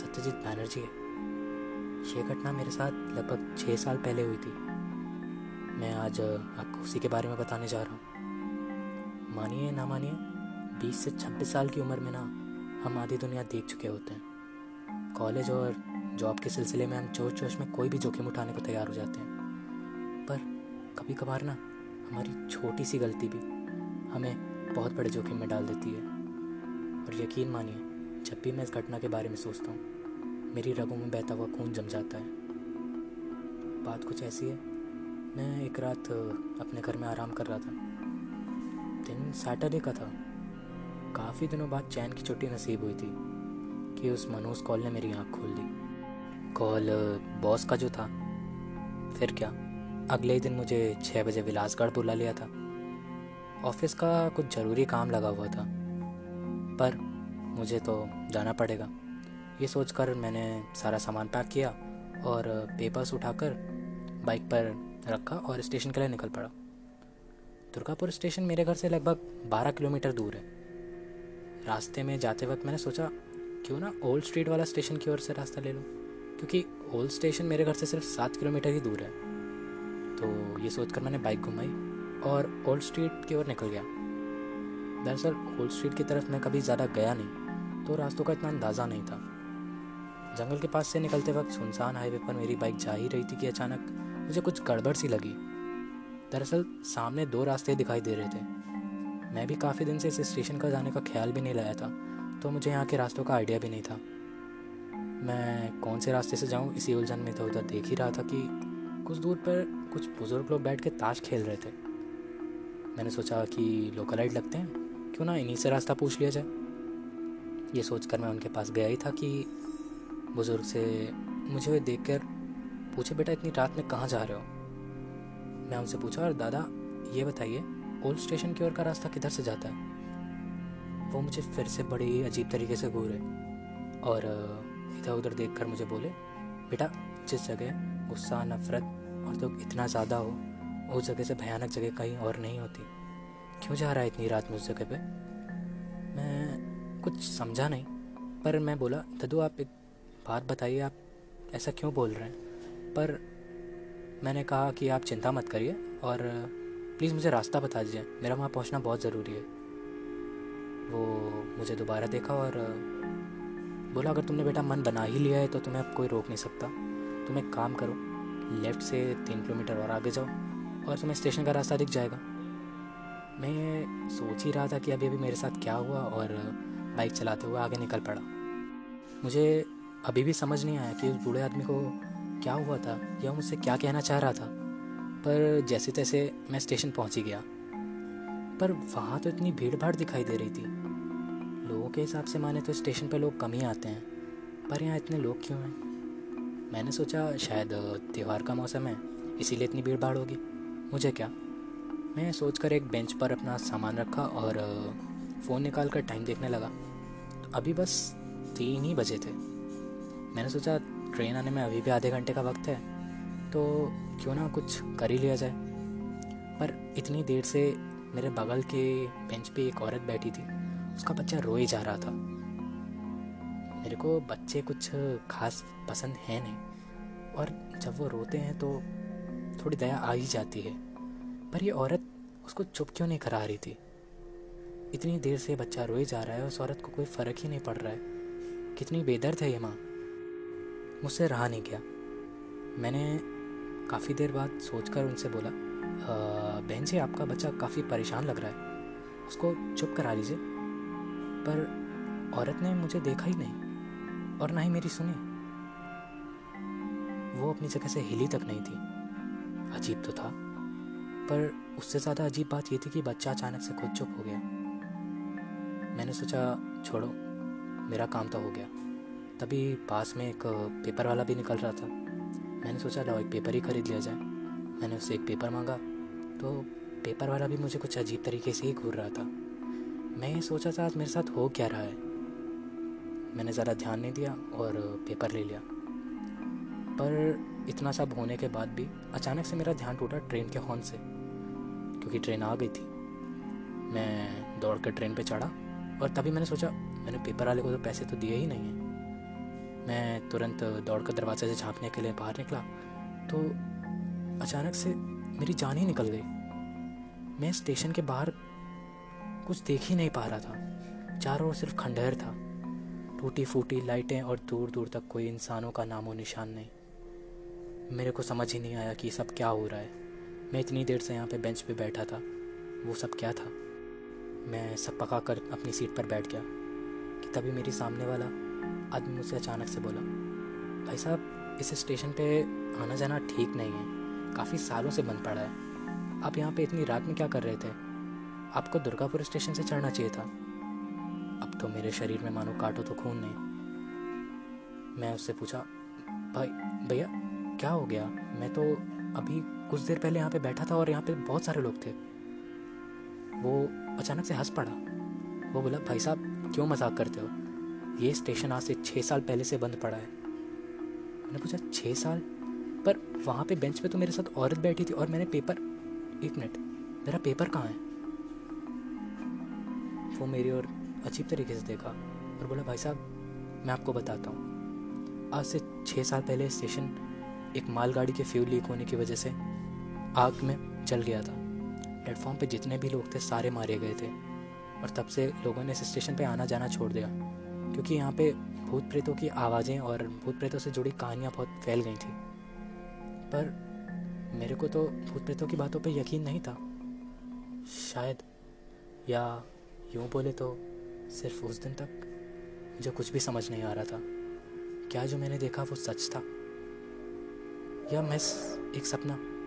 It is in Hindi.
सत्यजीत बैनर्जी है। ये घटना मेरे साथ लगभग छः साल पहले हुई थी। मैं आज आपको उसी के बारे में बताने जा रहा हूँ। मानिए ना मानिए, बीस से छब्बीस साल की उम्र में ना हम आधी दुनिया देख चुके होते हैं। कॉलेज और जॉब के सिलसिले में हम जोश जोश में कोई भी जोखिम उठाने को तैयार हो जाते हैं। पर कभी कभार ना हमारी छोटी सी गलती भी हमें बहुत बड़े जोखिम में डाल देती है। और यकीन मानिए जब भी मैं इस घटना के बारे में सोचता हूँ, मेरी रगों में बहता हुआ खून जम जाता है। बात कुछ ऐसी है, मैं एक रात अपने घर में आराम कर रहा था। दिन सैटरडे का था। काफ़ी दिनों बाद चैन की छुट्टी नसीब हुई थी कि उस मनोज कॉल ने मेरी आँख खोल दी। कॉल बॉस का जो था। फिर क्या? अगले ही दिन मुझे छः बजे विलासगढ़ बुला लिया था। ऑफ़िस का कुछ ज़रूरी काम लगा हुआ था। पर मुझे तो जाना पड़ेगा। ये सोचकर मैंने सारा सामान पैक किया और पेपर्स उठाकर बाइक पर रखा और स्टेशन के लिए निकल पड़ा। दुर्गापुर स्टेशन मेरे घर से लगभग 12 किलोमीटर दूर है। रास्ते में जाते वक्त मैंने सोचा, क्यों ना ओल्ड स्ट्रीट वाला स्टेशन की ओर से रास्ता ले लूँ? क्योंकि ओल्ड स्टेशन मेरे घर से सिर्फ़ सात किलोमीटर ही दूर है। तो ये सोचकर मैंने बाइक घुमाई और ओल्ड स्ट्रीट की ओर निकल गया। दरअसल ओल्ड स्ट्रीट की तरफ़ मैं कभी ज़्यादा गया नहीं। तो रास्तों का इतना अंदाज़ा नहीं था। जंगल के पास से निकलते वक्त सुनसान हाईवे पर मेरी बाइक जा ही रही थी कि अचानक मुझे कुछ गड़बड़ सी लगी। दरअसल सामने दो रास्ते दिखाई दे रहे थे। मैं भी काफ़ी दिन से इस स्टेशन का जाने का ख्याल भी नहीं लाया था तो मुझे यहाँ के रास्तों का आइडिया भी नहीं था। मैं कौन से रास्ते से जाऊँ, इसी उलझन में तो उधर देख ही रहा था कि कुछ दूर पर कुछ बुज़ुर्ग लोग बैठ के ताश खेल रहे थे। मैंने सोचा कि लोकलाइट लगते हैं, क्यों ना इन्हीं से रास्ता पूछ लिया जाए। ये सोचकर मैं उनके पास गया ही था कि बुज़ुर्ग से मुझे वे देख कर पूछे, बेटा, इतनी रात में कहाँ जा रहे हो? मैं उनसे पूछा, और दादा, ये बताइए, ओल्ड स्टेशन की ओर का रास्ता किधर से जाता है? वो मुझे फिर से बड़ी अजीब तरीके से घूरे और इधर उधर देख कर मुझे बोले, बेटा, जिस जगह गुस्सा, नफरत और दुख तो इतना ज़्यादा हो, उस जगह से भयानक जगह कहीं और नहीं होती। क्यों जा रहा है इतनी रात में उस जगह पे? मैं कुछ समझा नहीं। पर मैं बोला, ददू, आप एक बात बताइए, आप ऐसा क्यों बोल रहे हैं? पर मैंने कहा कि आप चिंता मत करिए और प्लीज़ मुझे रास्ता बता दीजिए। मेरा वहाँ पहुँचना बहुत ज़रूरी है। वो मुझे दोबारा देखा और बोला, अगर तुमने बेटा मन बना ही लिया है तो तुम्हें अब कोई रोक नहीं सकता। तुम एक काम करो, लेफ़्ट से तीन किलोमीटर और आगे जाओ और तुम्हें स्टेशन का रास्ता दिख जाएगा। मैं सोच ही रहा था कि अभी अभी मेरे साथ क्या हुआ और बाइक चलाते हुए आगे निकल पड़ा। मुझे अभी भी समझ नहीं आया कि उस बूढ़े आदमी को क्या हुआ था, या मुझसे क्या कहना चाह रहा था। पर जैसे तैसे मैं स्टेशन पहुँच ही गया। पर वहाँ तो इतनी भीड़ भाड़ दिखाई दे रही थी। लोगों के हिसाब से माने तो स्टेशन पर लोग कम ही आते हैं। पर यहाँ इतने लोग क्यों हैं? मैंने सोचा शायद त्यौहार का मौसम है, इसीलिए इतनी भीड़ भाड़ होगी। मुझे क्या? मैं सोचकर एक बेंच पर अपना सामान रखा और फ़ोन निकाल कर टाइम देखने लगा। तो अभी बस तीन ही बजे थे। मैंने सोचा, ट्रेन आने में अभी भी आधे घंटे का वक्त है तो क्यों ना कुछ कर ही लिया जाए। पर इतनी देर से मेरे बगल के बेंच पे एक औरत बैठी थी। उसका बच्चा रो ही जा रहा था। मेरे को बच्चे कुछ खास पसंद है नहीं, और जब वो रोते हैं तो थोड़ी दया आ ही जाती है। पर ये औरत उसको चुप क्यों नहीं करा रही थी? इतनी देर से बच्चा रोए जा रहा है, उस औरत को कोई फ़र्क ही नहीं पड़ रहा है। कितनी बेदर्द है ये माँ। मुझसे रहा नहीं गया। मैंने काफ़ी देर बाद सोचकर उनसे बोला बहन जी, आपका बच्चा काफ़ी परेशान लग रहा है। उसको चुप करा लीजिए। पर औरत ने मुझे देखा ही नहीं, और ना ही मेरी सुनी। वो अपनी जगह से हिली तक नहीं थी। अजीब तो था, पर उससे ज़्यादा अजीब बात ये थी कि बच्चा अचानक से खुद चुप हो गया। मैंने सोचा, छोड़ो, मेरा काम तो हो गया। तभी पास में एक पेपर वाला भी निकल रहा था। मैंने सोचा लो एक पेपर ही खरीद लिया जाए। मैंने उससे एक पेपर मांगा। तो पेपर वाला भी मुझे कुछ अजीब तरीके से ही घूर रहा था। मैं ये सोचा था, आज मेरे साथ हो क्या रहा है? मैंने ज़्यादा ध्यान नहीं दिया और पेपर ले लिया। पर इतना सब होने के बाद भी अचानक से मेरा ध्यान टूटा ट्रेन के हॉर्न से, क्योंकि ट्रेन आ गई थी। मैं दौड़ कर ट्रेन पे चढ़ा। और तभी मैंने सोचा, मैंने पेपर वाले को तो पैसे तो दिए ही नहीं हैं। मैं तुरंत दौड़कर दरवाजे से झांकने के लिए बाहर निकला तो अचानक से मेरी जान ही निकल गई। मैं स्टेशन के बाहर कुछ देख ही नहीं पा रहा था। चारों ओर सिर्फ़ खंडहर था। टूटी फूटी लाइटें और दूर दूर तक कोई इंसानों का नामो निशान नहीं। मेरे को समझ ही नहीं आया कि सब क्या हो रहा है। मैं इतनी देर से यहाँ पे बेंच पे बैठा था। वो सब क्या था? मैं सब पका कर अपनी सीट पर बैठ गया कि तभी मेरी सामने वाला आदमी मुझसे अचानक से बोला, भाई साहब, इस स्टेशन पे आना जाना ठीक नहीं है। काफ़ी सालों से बंद पड़ा है। आप यहाँ पे इतनी रात में क्या कर रहे थे? आपको दुर्गापुर स्टेशन से चढ़ना चाहिए था। अब तो मेरे शरीर में मानो काटो तो खून नहीं। मैं उससे पूछा, भाई, भैया, क्या हो गया? मैं तो अभी कुछ देर पहले यहाँ पे बैठा था और यहाँ पे बहुत सारे लोग थे। वो अचानक से हंस पड़ा। वो बोला, भाई साहब, क्यों मज़ाक करते हो? ये स्टेशन आज से छः साल पहले से बंद पड़ा है। मैंने पूछा छः साल? पर वहाँ पे बेंच पे तो मेरे साथ औरत बैठी थी और मैंने पेपर एक मिनट, मेरा पेपर कहाँ है? वो मेरी और अजीब तरीके से देखा और बोला, भाई साहब, मैं आपको बताता हूँ। आज से छः साल पहले स्टेशन एक मालगाड़ी के फ्यूल लीक होने की वजह से आग में जल गया था। प्लेटफॉर्म पे जितने भी लोग थे, सारे मारे गए थे। और तब से लोगों ने इस स्टेशन पे आना जाना छोड़ दिया। क्योंकि यहाँ पे भूत प्रेतों की आवाज़ें और भूत प्रेतों से जुड़ी कहानियाँ बहुत फैल गई थी। पर मेरे को तो भूत प्रेतों की बातों पे यकीन नहीं था। शायद, या यूँ बोले तो सिर्फ़ उस दिन तक मुझे कुछ भी समझ नहीं आ रहा था। क्या जो मैंने देखा वो सच था? या मैं एक सपना?